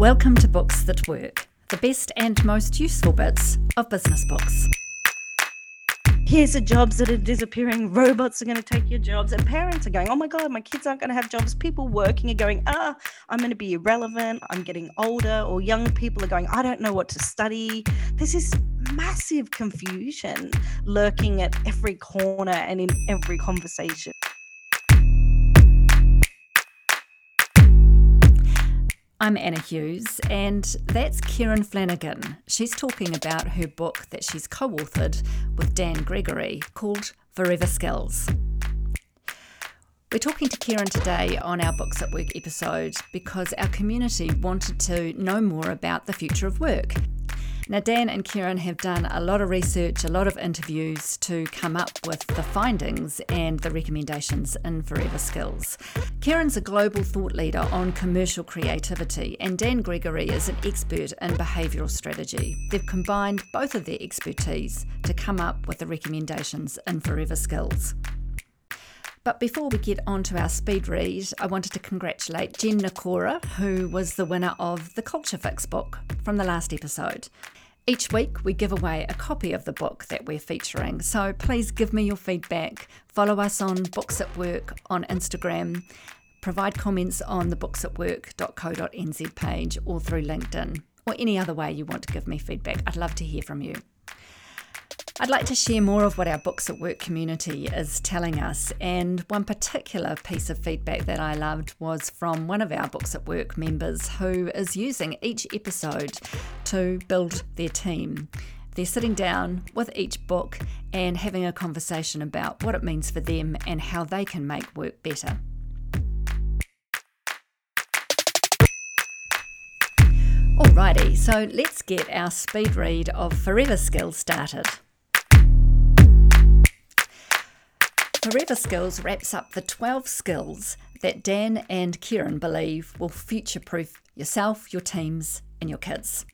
Welcome to Books at Work, the best and most useful bits of business books. Here's the jobs that are disappearing. Robots are going to take your jobs. And parents are going, oh my God, my kids aren't going to have jobs. People working are going, ah, I'm going to be irrelevant. I'm getting older. Or young people are going, I don't know what to study. There's this massive confusion lurking at every corner and in every conversation. I'm Anna Hughes, and that's Kieran Flanagan. She's talking about her book that she's co authored with Dan Gregory called Forever Skills. We're talking to Kieran today on our Books at Work episode because our community wanted to know more about the future of work now, Dan and Kieran have done a lot of research, a lot of interviews to come up with the findings and the recommendations in Forever Skills. Kieran's a global thought leader on commercial creativity, and Dan Gregory is an expert in behavioural strategy. They've combined both of their expertise to come up with the recommendations in Forever Skills. But before we get on to our speed read, I wanted to congratulate Jen Nakora, who was the winner of the Culture Fix book from the last episode. Each week, we give away a copy of the book that we're featuring, so please give me your feedback. Follow us on Books at Work on Instagram, provide comments on the booksatwork.co.nz page or through LinkedIn, or any other way you want to give me feedback. I'd love to hear from you. I'd like to share more of what our Books at Work community is telling us, and one particular piece of feedback that I loved was from one of our Books at Work members who is using each episode to build their team. They're sitting down with each book and having a conversation about what it means for them and how they can make work better. Alrighty, so let's get our speed read of Forever Skills started. Forever Skills wraps up the 12 skills that Dan and Kieran believe will future proof yourself, your teams, and your kids.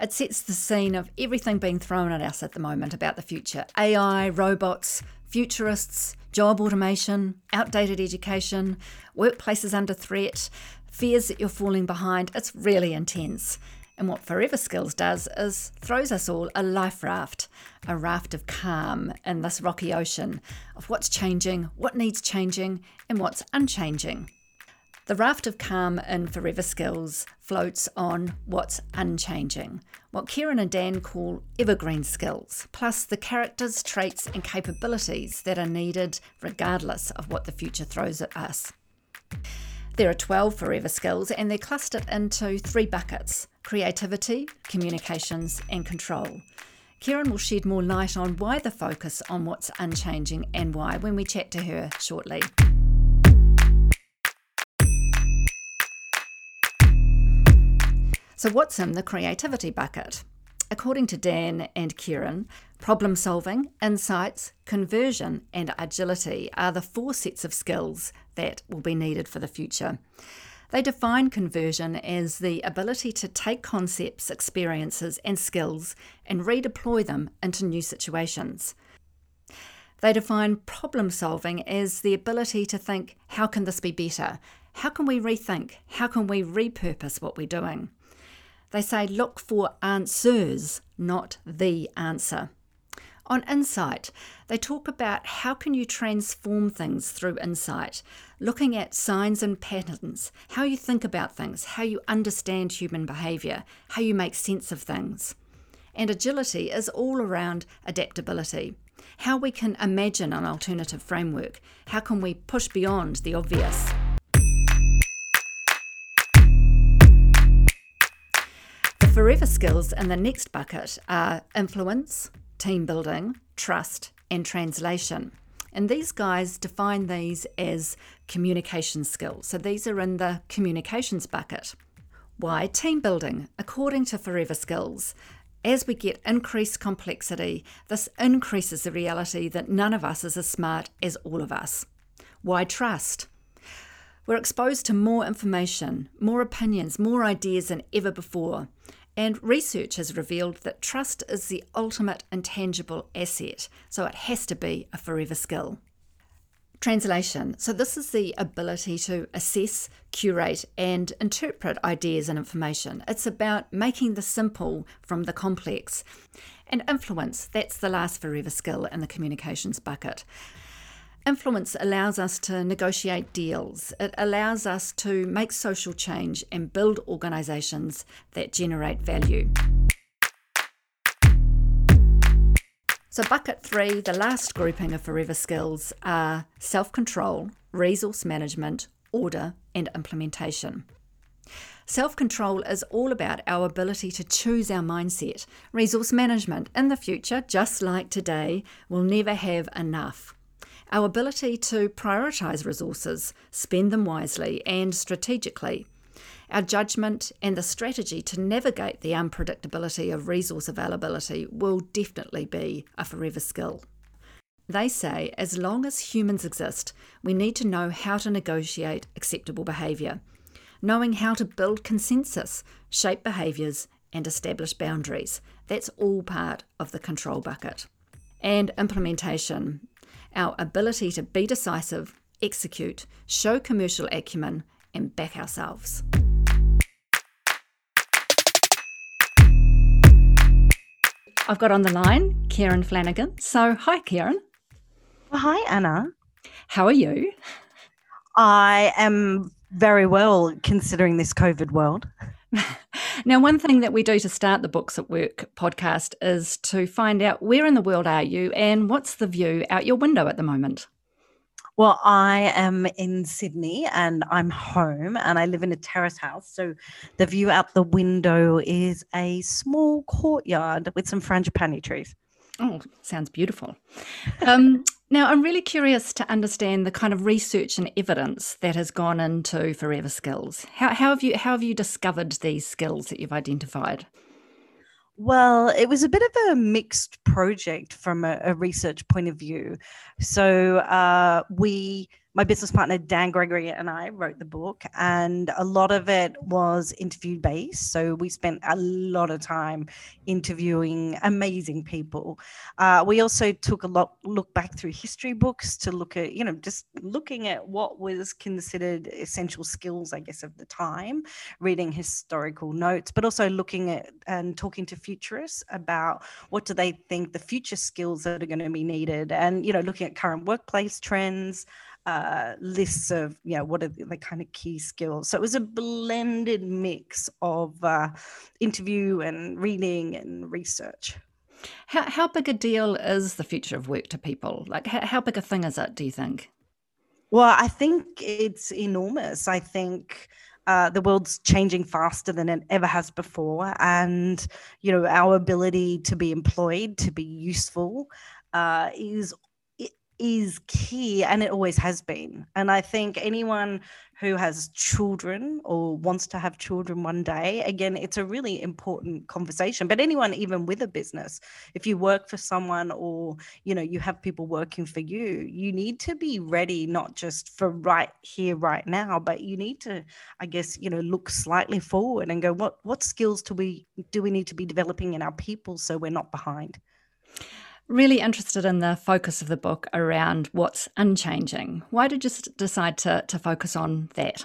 It sets the scene of everything being thrown at us at the moment about the future AI, robots, futurists, job automation, outdated education, workplaces under threat, fears that you're falling behind. It's really intense. And what Forever Skills does is throws us all a life raft, a raft of calm in this rocky ocean of what's changing, what needs changing, and what's unchanging. The raft of calm in Forever Skills floats on what's unchanging, what Kieran and Dan call evergreen skills, plus the characters, traits, and capabilities that are needed regardless of what the future throws at us. There are 12 forever skills, and they're clustered into three buckets creativity, communications, and control. Kieran will shed more light on why the focus on what's unchanging and why when we chat to her shortly. So, what's in the creativity bucket? According to Dan and Kieran, problem solving, insights, conversion, and agility are the four sets of skills that will be needed for the future. They define conversion as the ability to take concepts, experiences, and skills and redeploy them into new situations. They define problem solving as the ability to think, how can this be better? How can we rethink? How can we repurpose what we're doing? They say look for answers, not the answer. On insight, they talk about how can you transform things through insight, looking at signs and patterns, how you think about things, how you understand human behavior, how you make sense of things. And agility is all around adaptability. How we can imagine an alternative framework. How can we push beyond the obvious? The forever skills in the next bucket are influence, team building, trust, and translation. And these guys define these as communication skills. So these are in the communications bucket. Why team building? According to Forever Skills, as we get increased complexity, this increases the reality that none of us is as smart as all of us. Why trust? We're exposed to more information, more opinions, more ideas than ever before. And research has revealed that trust is the ultimate intangible asset, so it has to be a forever skill. Translation. So, this is the ability to assess, curate, and interpret ideas and information. It's about making the simple from the complex. And influence, that's the last forever skill in the communications bucket. Influence allows us to negotiate deals. It allows us to make social change and build organisations that generate value. So, bucket three, the last grouping of forever skills are self control, resource management, order, and implementation. Self control is all about our ability to choose our mindset. Resource management in the future, just like today, will never have enough. Our ability to prioritise resources, spend them wisely and strategically. Our judgment and the strategy to navigate the unpredictability of resource availability will definitely be a forever skill. They say as long as humans exist, we need to know how to negotiate acceptable behaviour, knowing how to build consensus, shape behaviours, and establish boundaries. That's all part of the control bucket. And implementation our ability to be decisive, execute, show commercial acumen, and back ourselves. I've got on the line Kieran Flanagan. So, hi, Kieran. Well, hi, Anna. How are you? I am very well considering this COVID world. now, one thing that we do to start the Books at Work podcast is to find out where in the world are you and what's the view out your window at the moment. Well, I am in Sydney and I'm home and I live in a terrace house. So the view out the window is a small courtyard with some frangipani trees. Oh, sounds beautiful. Um, now, I'm really curious to understand the kind of research and evidence that has gone into Forever Skills. How, how, have you how have you discovered these skills that you've identified? Well, it was a bit of a mixed project from a, a research point of view. So uh, we my business partner Dan Gregory and I wrote the book, and a lot of it was interview based. So we spent a lot of time interviewing amazing people. Uh, we also took a lot look back through history books to look at, you know, just looking at what was considered essential skills, I guess, of the time, reading historical notes, but also looking at and talking to futurists about what do they think the future skills that are going to be needed, and you know, looking at current workplace trends uh, lists of you know what are the, the, kind of key skills. So it was a blended mix of uh, interview and reading and research. How how big a deal is the future of work to people? Like how, how big a thing is it? Do you think? Well, I think it's enormous. I think. Uh, the world's changing faster than it ever has before, and you know our ability to be employed, to be useful, uh, is is key and it always has been. And I think anyone who has children or wants to have children one day, again, it's a really important conversation. But anyone, even with a business, if you work for someone or you know you have people working for you, you need to be ready not just for right here, right now, but you need to, I guess, you know, look slightly forward and go, what what skills do we do we need to be developing in our people so we're not behind? Really interested in the focus of the book around what's unchanging. Why did you decide to, to focus on that?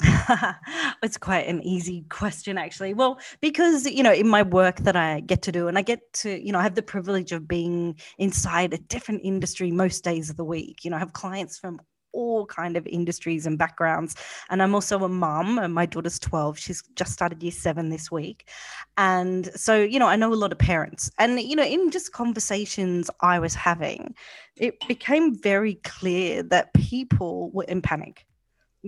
it's quite an easy question actually well because you know in my work that i get to do and i get to you know i have the privilege of being inside a different industry most days of the week you know i have clients from all kind of industries and backgrounds. And i'm also a mum and my daughter's 12 she's just started year 7 this week. And so you know i know a lot of parents. And you know in just conversations i was having it became very clear that people were in panic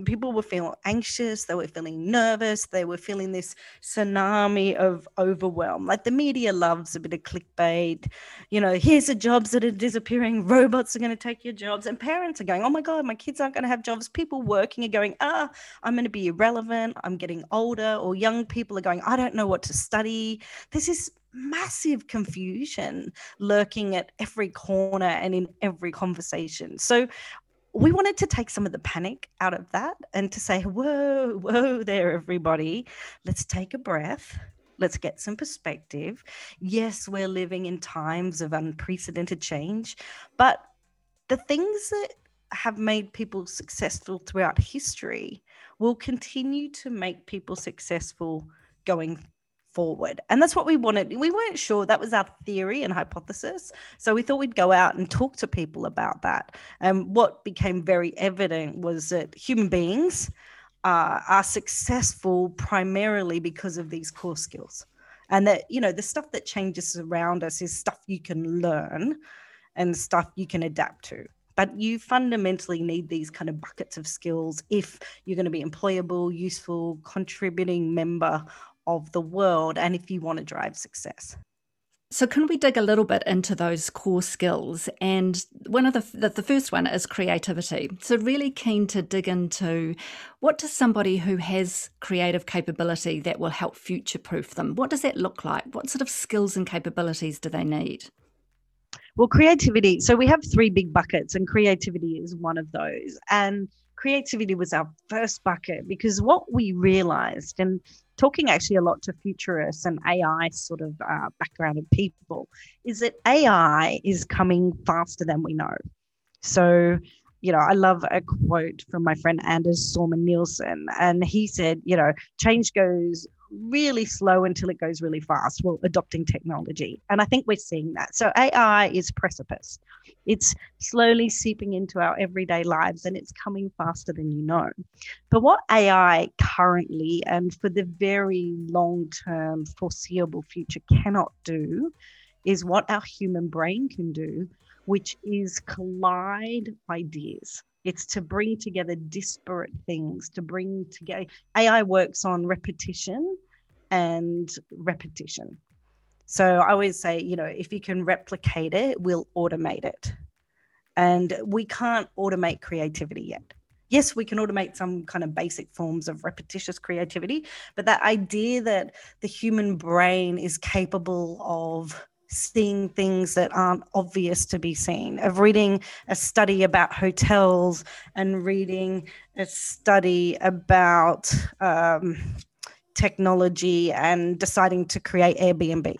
people were feeling anxious they were feeling nervous they were feeling this tsunami of overwhelm. Like the media loves a bit of clickbait. You know here's the jobs that are disappearing robots are going to take your jobs and parents are going oh my god my kids aren't going to have jobs. People working are going ah i'm going to be irrelevant i'm getting older or young people are going i don't know what to study. There's this is massive confusion lurking at every corner and in every conversation. So we wanted to take some of the panic out of that and to say, whoa, whoa there, everybody. Let's take a breath. Let's get some perspective. Yes, we're living in times of unprecedented change, but the things that have made people successful throughout history will continue to make people successful going forward. And that's what we wanted. We weren't sure that was our theory and hypothesis. So we thought we'd go out and talk to people about that. And what became very evident was that human beings uh, are successful primarily because of these core skills. And that, you know, the stuff that changes around us is stuff you can learn and stuff you can adapt to but you fundamentally need these kind of buckets of skills if you're going to be employable useful contributing member of the world and if you want to drive success. So, can we dig a little bit into those core skills? And one of the, the, the first one is creativity. So, really keen to dig into what does somebody who has creative capability that will help future proof them? What does that look like? What sort of skills and capabilities do they need? Well, creativity. So, we have three big buckets, and creativity is one of those. And creativity was our first bucket because what we realized, and talking actually a lot to futurists and AI sort of uh, backgrounded people, is that AI is coming faster than we know. So, you know, I love a quote from my friend Anders Sorman-Nilsson, and he said, you know, change goes really slow until it goes really fast. Well, adopting technology. And I think we're seeing that. So AI is precipice. It's slowly seeping into our everyday lives and it's coming faster than you know. But what AI currently and for the very long term foreseeable future cannot do is what our human brain can do, which is collide ideas. It's to bring together disparate things, to bring together. AI works on repetition and repetition. So I always say, you know, if you can replicate it, we'll automate it. And we can't automate creativity yet. Yes, we can automate some kind of basic forms of repetitious creativity, but that idea that the human brain is capable of seeing things that aren't obvious to be seen, of reading a study about hotels and reading a study about um, technology and deciding to create Airbnb.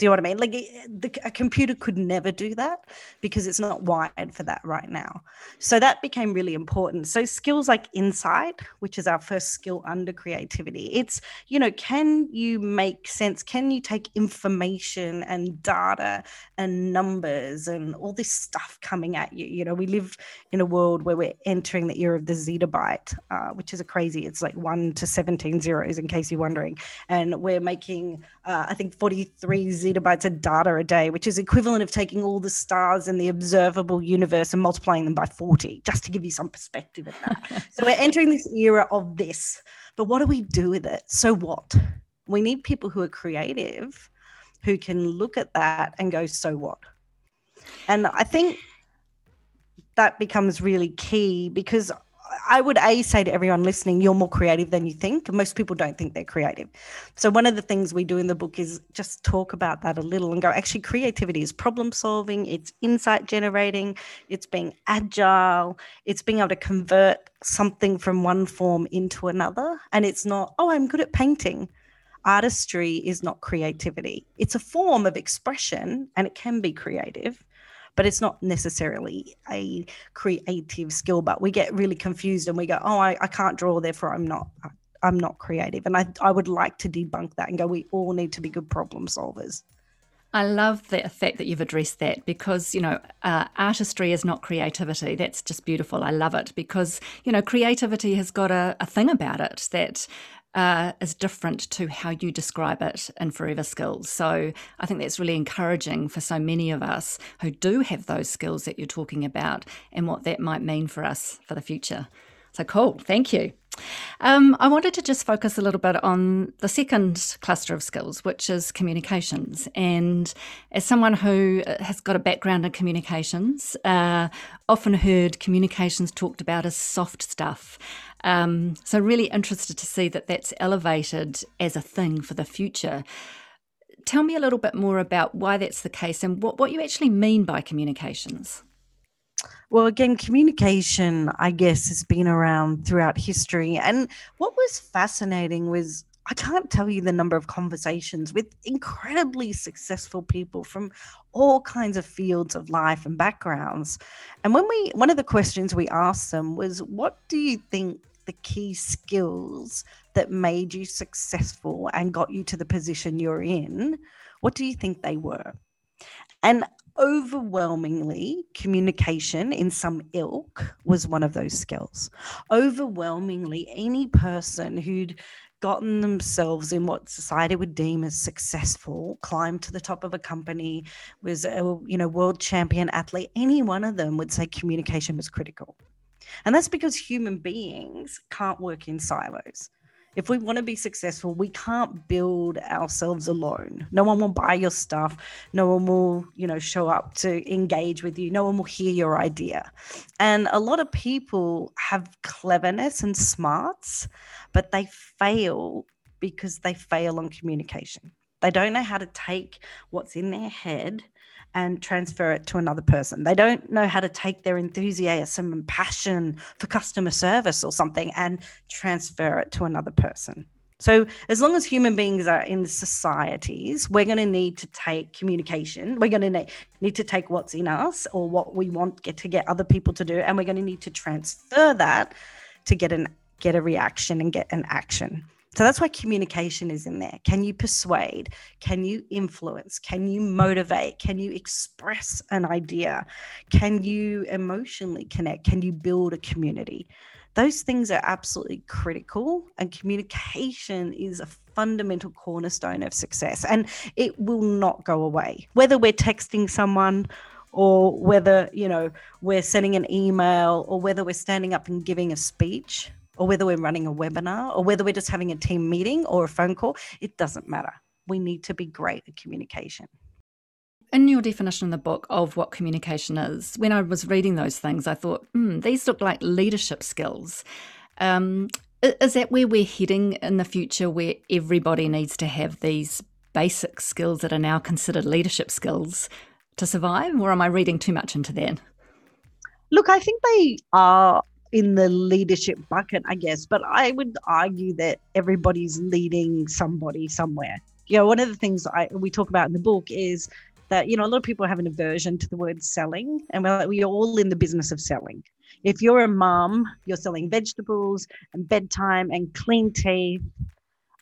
Do you know what I mean? Like the, a computer could never do that because it's not wired for that right now. So that became really important. So skills like insight, which is our first skill under creativity, it's, you know, can you make sense? Can you take information and data and numbers and all this stuff coming at you? You know, we live in a world where we're entering the era of the zettabyte, uh, which is a crazy, it's like one to 17 zeros in case you're wondering. And we're making, uh, I think 43 zettabytes of data a day, which is equivalent of taking all the stars in the observable universe and multiplying them by 40, just to give you some perspective of that. so we're entering this era of this. But what do we do with it? So what? We need people who are creative, who can look at that and go, so what? And I think that becomes really key because I would a say to everyone listening, you're more creative than you think. Most people don't think they're creative. So one of the things we do in the book is just talk about that a little and go. Actually, creativity is problem solving. It's insight generating. It's being agile. It's being able to convert something from one form into another. And it's not, oh, I'm good at painting. Artistry is not creativity. It's a form of expression, and it can be creative but it's not necessarily a creative skill. But we get really confused and we go, oh, I, I can't draw, therefore I'm not. I'm not creative. And I, I would like to debunk that and go, we all need to be good problem solvers. I love the fact that you've addressed that because, you know, uh, artistry is not creativity. That's just beautiful. I love it because, you know, creativity has got a, a thing about it that uh, is different to how you describe it in Forever Skills. So I think that's really encouraging for so many of us who do have those skills that you're talking about and what that might mean for us for the future. So cool. Thank you. Um, I wanted to just focus a little bit on the second cluster of skills, which is communications. And as someone who uh, has got a background in communications, uh, often heard communications talked about as soft stuff. Um, so, really interested to see that that's elevated as a thing for the future. Tell me a little bit more about why that's the case and what, what you actually mean by communications. Well, again, communication, I guess, has been around throughout history. And what was fascinating was I can't tell you the number of conversations with incredibly successful people from all kinds of fields of life and backgrounds. And when we, one of the questions we asked them was, What do you think the key skills that made you successful and got you to the position you're in? What do you think they were? And overwhelmingly, communication in some ilk was one of those skills. Overwhelmingly, any person who'd gotten themselves in what society would deem as successful, climbed to the top of a company, was a you know world champion athlete, any one of them would say communication was critical. And that's because human beings can't work in silos if we want to be successful, we can't build ourselves alone. No one will buy your stuff. No one will, you know, show up to engage with you. No one will hear your idea. And a lot of people have cleverness and smarts, but they fail because they fail on communication. They don't know how to take what's in their head and transfer it to another person. They don't know how to take their enthusiasm and passion for customer service or something and transfer it to another person. So, as long as human beings are in societies, we're going to need to take communication. We're going to need to take what's in us or what we want get to get other people to do, and we're going to need to transfer that to get an get a reaction and get an action. So that's why communication is in there. Can you persuade? Can you influence? Can you motivate? Can you express an idea? Can you emotionally connect? Can you build a community? Those things are absolutely critical, and communication is a fundamental cornerstone of success, and it will not go away. Whether we're texting someone, or whether you know we're sending an email or whether we're standing up and giving a speech or whether we're running a webinar or whether we're just having a team meeting or a phone call, it doesn't matter. We need to be great at communication. In your definition in the book of what communication is, when I was reading those things, I thought, hmm, these look like leadership skills. Um, is that where we're heading in the future, where everybody needs to have these basic skills that are now considered leadership skills to survive? Or am I reading too much into that? Look, I think they are in the leadership bucket, I guess. But I would argue that everybody's leading somebody somewhere. You know, one of the things I, we talk about in the book is that you know a lot of people have an aversion to the word selling, and we're, we're all in the business of selling. If you're a mom, you're selling vegetables and bedtime and clean teeth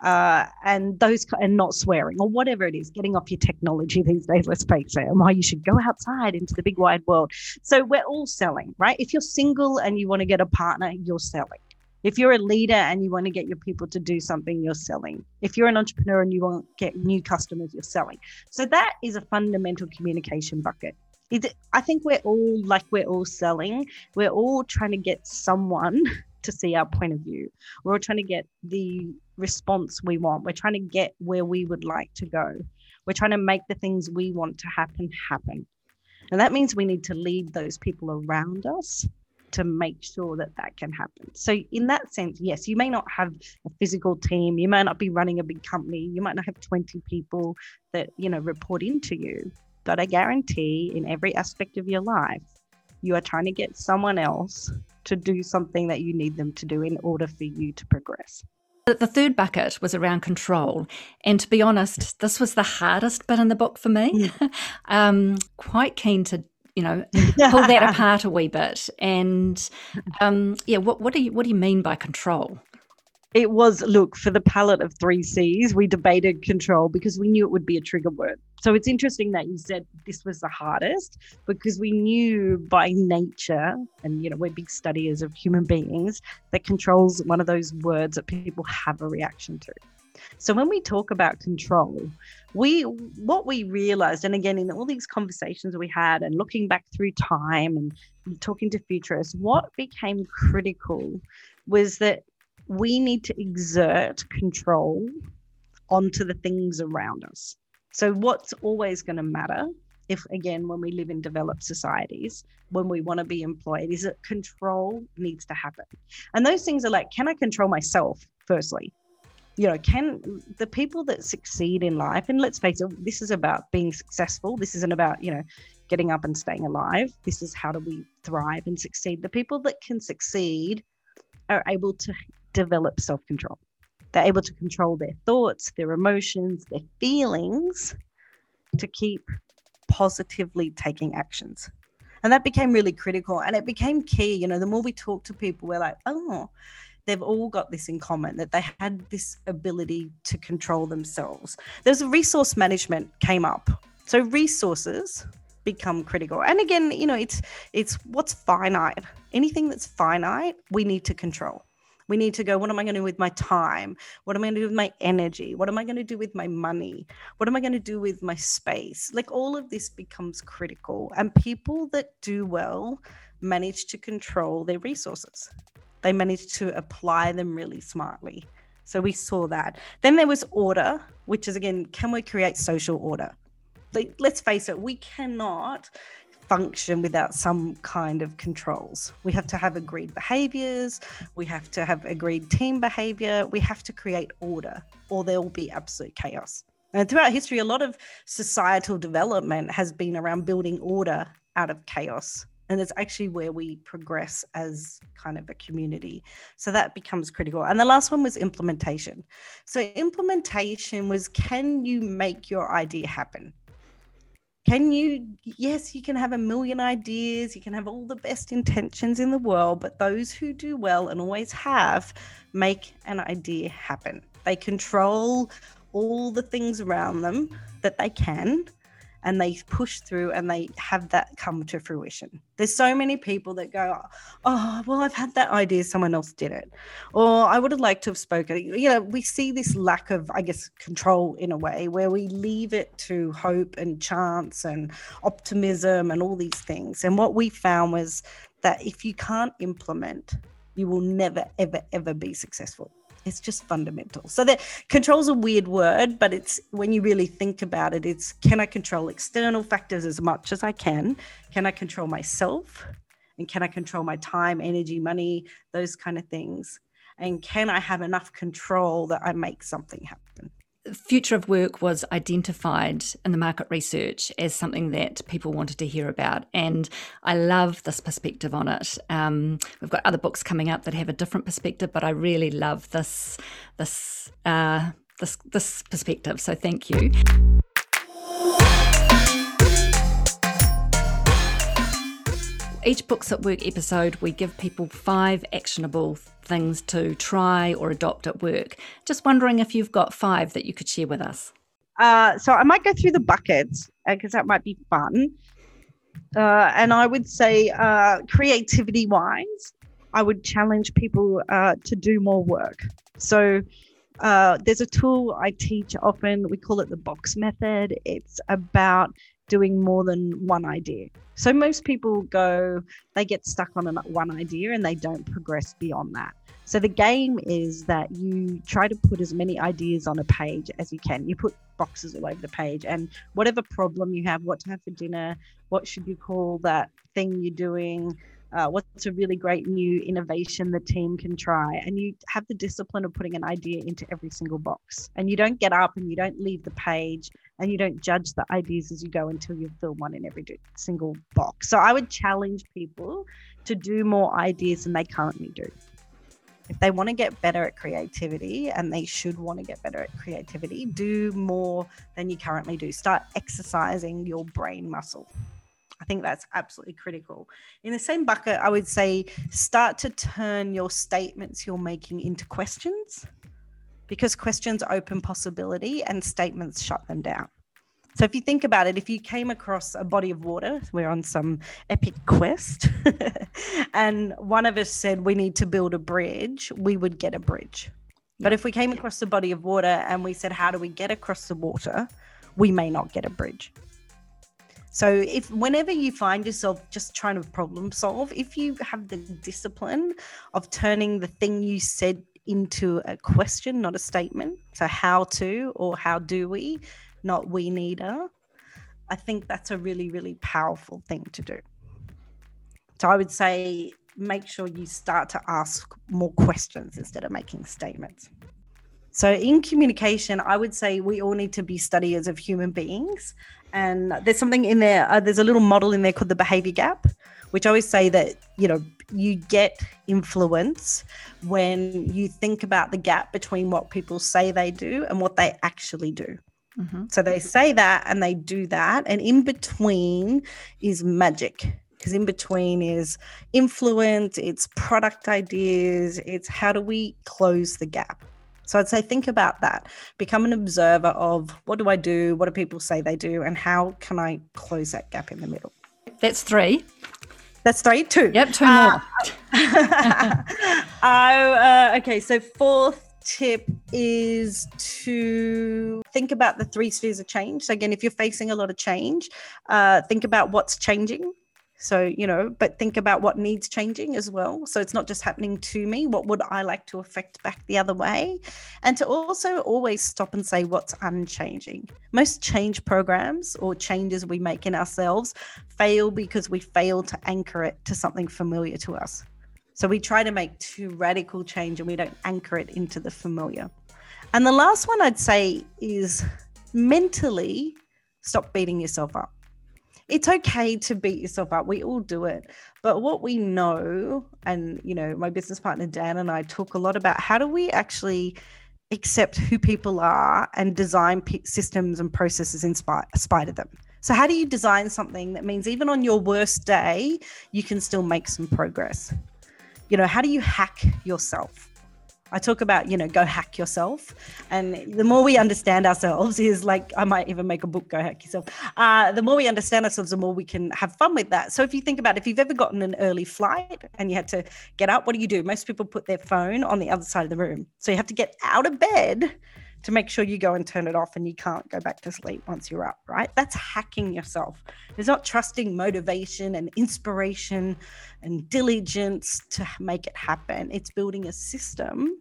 uh, and those and not swearing or whatever it is, getting off your technology these days. Let's face it, and why you should go outside into the big wide world. So we're all selling, right? If you're single and you want to get a partner, you're selling. If you're a leader and you want to get your people to do something, you're selling. If you're an entrepreneur and you want to get new customers, you're selling. So that is a fundamental communication bucket. It, I think we're all like we're all selling. We're all trying to get someone to see our point of view. We're all trying to get the response we want. We're trying to get where we would like to go. We're trying to make the things we want to happen happen. And that means we need to lead those people around us to make sure that that can happen. So, in that sense, yes, you may not have a physical team, you might not be running a big company, you might not have 20 people that, you know, report into you, but I guarantee in every aspect of your life, you are trying to get someone else to do something that you need them to do in order for you to progress. The third bucket was around control. And to be honest, this was the hardest bit in the book for me. Mm. um, quite keen to, you know, pull that apart a wee bit. And um, yeah, what, what do you what do you mean by control? It was, look, for the palette of three C's, we debated control because we knew it would be a trigger word. So it's interesting that you said this was the hardest because we knew by nature, and you know, we're big studiers of human beings, that control's one of those words that people have a reaction to. So when we talk about control, we what we realized, and again in all these conversations we had and looking back through time and talking to futurists, what became critical was that we need to exert control onto the things around us. So, what's always going to matter if, again, when we live in developed societies, when we want to be employed, is that control needs to happen. And those things are like, can I control myself, firstly? You know, can the people that succeed in life, and let's face it, this is about being successful. This isn't about, you know, getting up and staying alive. This is how do we thrive and succeed. The people that can succeed are able to develop self control. They're able to control their thoughts, their emotions, their feelings to keep positively taking actions. And that became really critical and it became key. You know, the more we talk to people, we're like, oh, they've all got this in common that they had this ability to control themselves. There's a resource management came up. So resources become critical. And again, you know, it's it's what's finite. Anything that's finite, we need to control. We need to go, what am I going to do with my time? What am I going to do with my energy? What am I going to do with my money? What am I going to do with my space? Like all of this becomes critical. And people that do well manage to control their resources, they manage to apply them really smartly. So we saw that. Then there was order, which is again, can we create social order? Like, let's face it, we cannot function without some kind of controls. We have to have agreed behaviors, we have to have agreed team behavior, we have to create order, or there will be absolute chaos. And throughout history, a lot of societal development has been around building order out of chaos. And it's actually where we progress as kind of a community. So that becomes critical. And the last one was implementation. So, implementation was can you make your idea happen? Can you yes you can have a million ideas you can have all the best intentions in the world but those who do well and always have make an idea happen. They control all the things around them that they can and they push through and they have that come to fruition. There's so many people that go, Oh, well, I've had that idea, someone else did it. Or I would have liked to have spoken. You know, we see this lack of, I guess, control in a way where we leave it to hope and chance and optimism and all these things. And what we found was that if you can't implement, you will never, ever, ever be successful. It's just fundamental. So that control's a weird word, but it's when you really think about it, it's can I control external factors as much as I can? Can I control myself? And can I control my time, energy, money, those kind of things? And can I have enough control that I make something happen? Future of work was identified in the market research as something that people wanted to hear about. And I love this perspective on it. Um, we've got other books coming up that have a different perspective, but I really love this this uh, this this perspective. So thank you. Each Books at Work episode, we give people five actionable things to try or adopt at work. Just wondering if you've got five that you could share with us. Uh, so I might go through the buckets because uh, that might be fun. Uh, and I would say, uh, creativity wise, I would challenge people uh, to do more work. So uh, there's a tool I teach often. We call it the box method. It's about doing more than one idea. So most people go, they get stuck on one idea and they don't progress beyond that. So the game is that you try to put as many ideas on a page as you can. You put boxes all over the page, and whatever problem you have, what to have for dinner, what should you call that thing you're doing, uh, what's a really great new innovation the team can try. And you have the discipline of putting an idea into every single box. And you don't get up and you don't leave the page and you don't judge the ideas as you go until you've filled one in every single box. So i would challenge people to do more ideas than they currently do if they want to get better at creativity and they should want to get better at creativity do more than you currently do start exercising your brain muscle I think that's absolutely critical. In the same bucket, I would say start to turn your statements you're making into questions because questions open possibility and statements shut them down. So if you think about it, if you came across a body of water, we're on some epic quest, and one of us said we need to build a bridge, we would get a bridge. But if we came across a body of water and we said, how do we get across the water? We may not get a bridge. So if whenever you find yourself just trying to problem solve, if you have the discipline of turning the thing you said into a question, not a statement. So how to or how do we, not we neither. I think that's a really, really powerful thing to do. So I would say make sure you start to ask more questions instead of making statements. So, in communication, I would say we all need to be studiers of human beings and there's something in there uh, there's a little model in there called the behavior gap which I always say that, you know, you get influence when you think about the gap between what people say they do and what they actually do. Mm-hmm. So they say that and they do that. And in between is magic because in between is influence, it's product ideas, it's how do we close the gap. So I'd say think about that. Become an observer of what do I do, what do people say they do, and how can I close that gap in the middle. That's three. That's three, two. Yep, two more. Uh, uh, okay, so fourth tip is to think about the three spheres of change. So again, if you're facing a lot of change, uh, think about what's changing so, you know, but think about what needs changing as well. So it's not just happening to me. What would I like to affect back the other way? And to also always stop and say what's unchanging. Most change programs or changes we make in ourselves fail because we fail to anchor it to something familiar to us. So we try to make too radical change and we don't anchor it into the familiar. And the last one I'd say is mentally stop beating yourself up it's okay to beat yourself up. We all do it. But what we know, and you know, my business partner Dan and I talk a lot about how do we actually accept who people are and design p- systems and processes in spite, spite of them. So, how do you design something that means even on your worst day, you can still make some progress? You know, how do you hack yourself? I talk about, you know, go hack yourself. And the more we understand ourselves is like, I might even make a book, Go Hack Yourself. Uh, the more we understand ourselves, the more we can have fun with that. So if you think about it, if you've ever gotten an early flight and you had to get up, what do you do? Most people put their phone on the other side of the room. So you have to get out of bed to make sure you go and turn it off and you can't go back to sleep once you're up, right? That's hacking yourself. It's not trusting motivation and inspiration and diligence to make it happen. It's building a system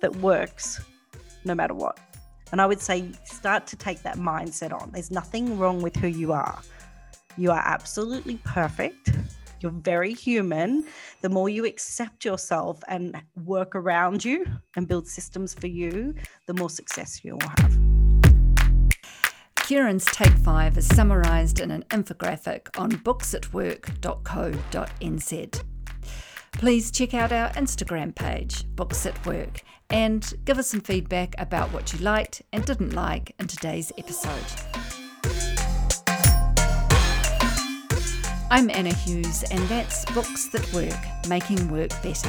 that works no matter what. And I would say start to take that mindset on. There's nothing wrong with who you are. You are absolutely perfect. You're very human. The more you accept yourself and work around you and build systems for you, the more success you'll have. Kieran's Take 5 is summarised in an infographic on booksatwork.co.nz. Please check out our Instagram page, Books at Work, and give us some feedback about what you liked and didn't like in today's episode. I'm Anna Hughes, and that's Books at Work Making Work Better.